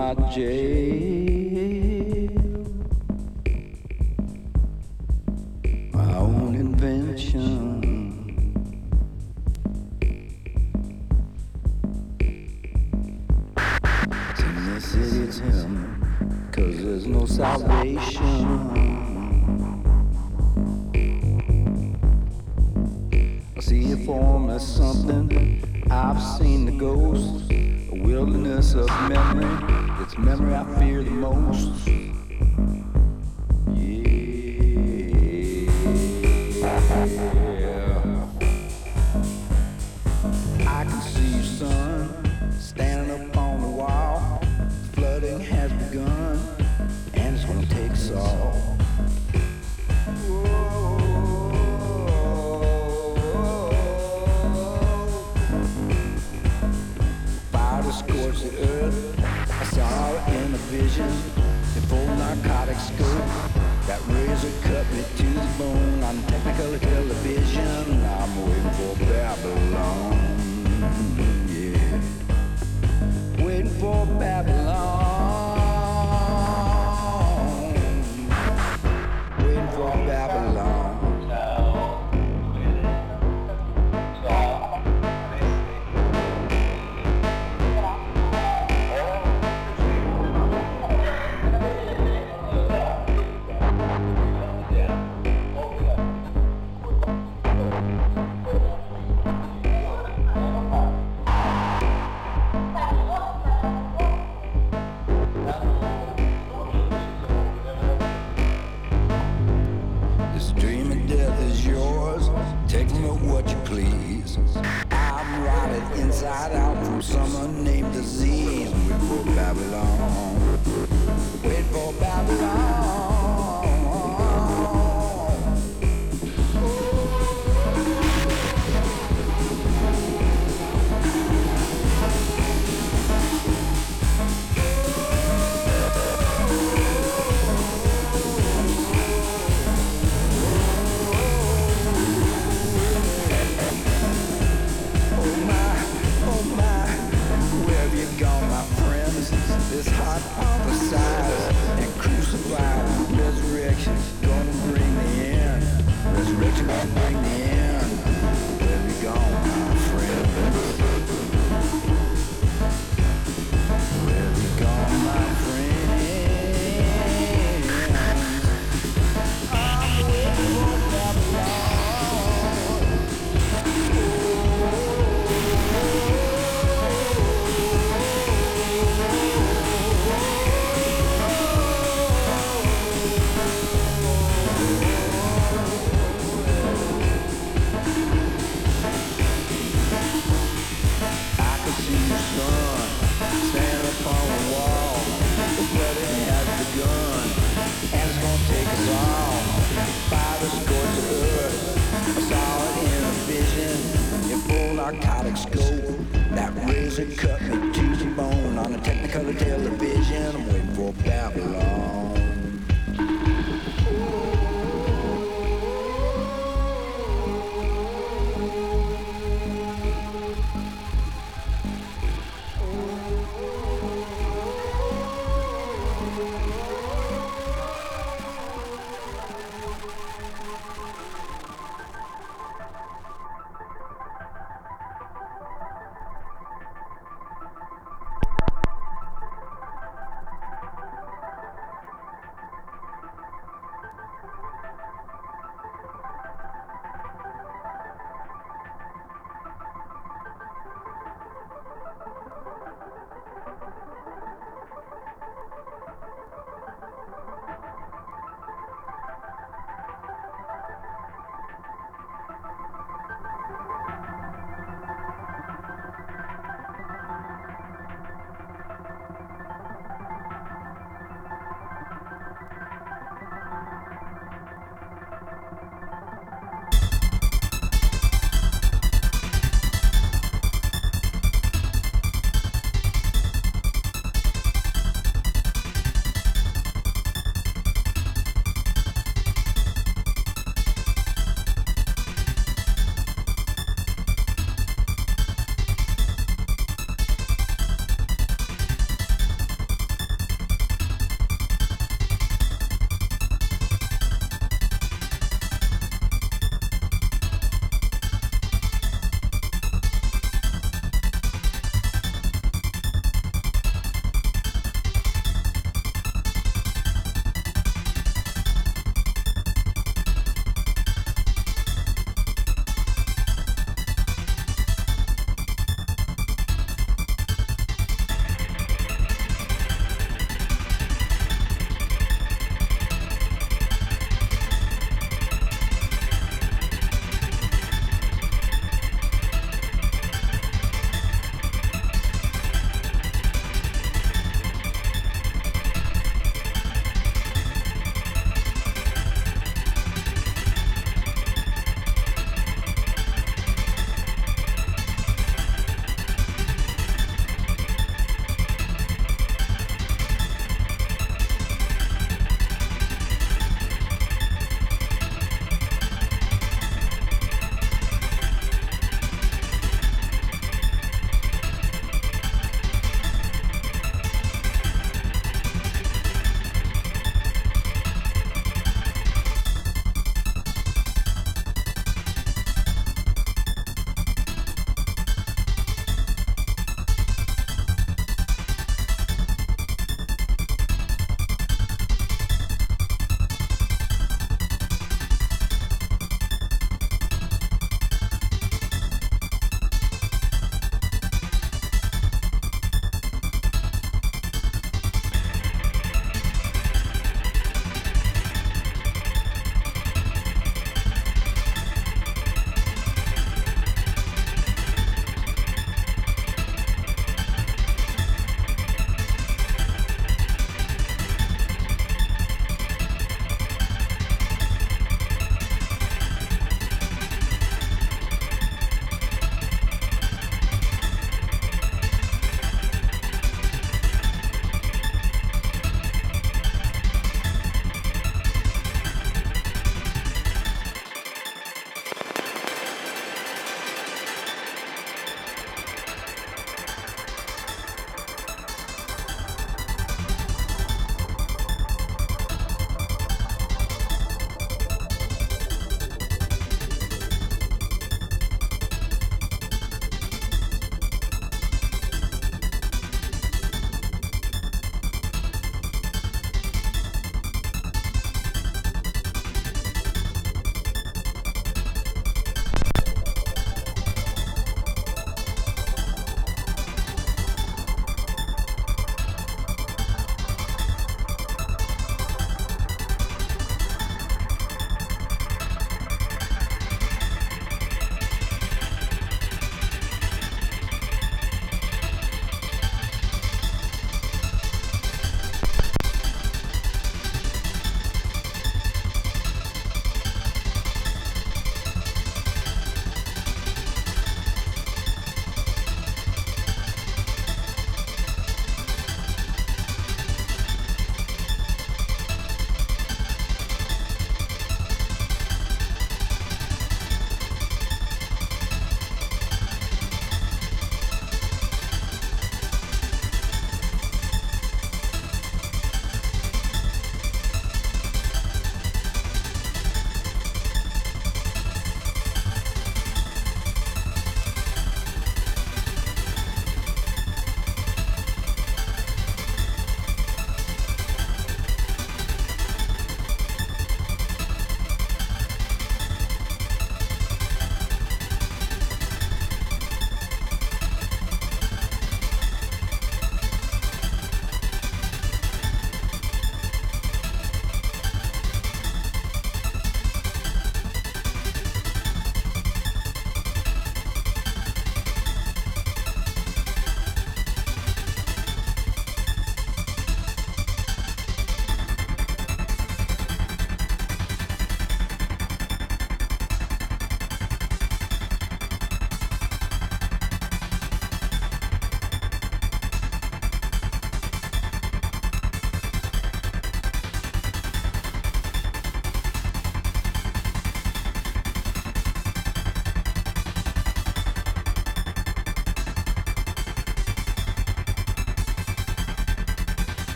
my J.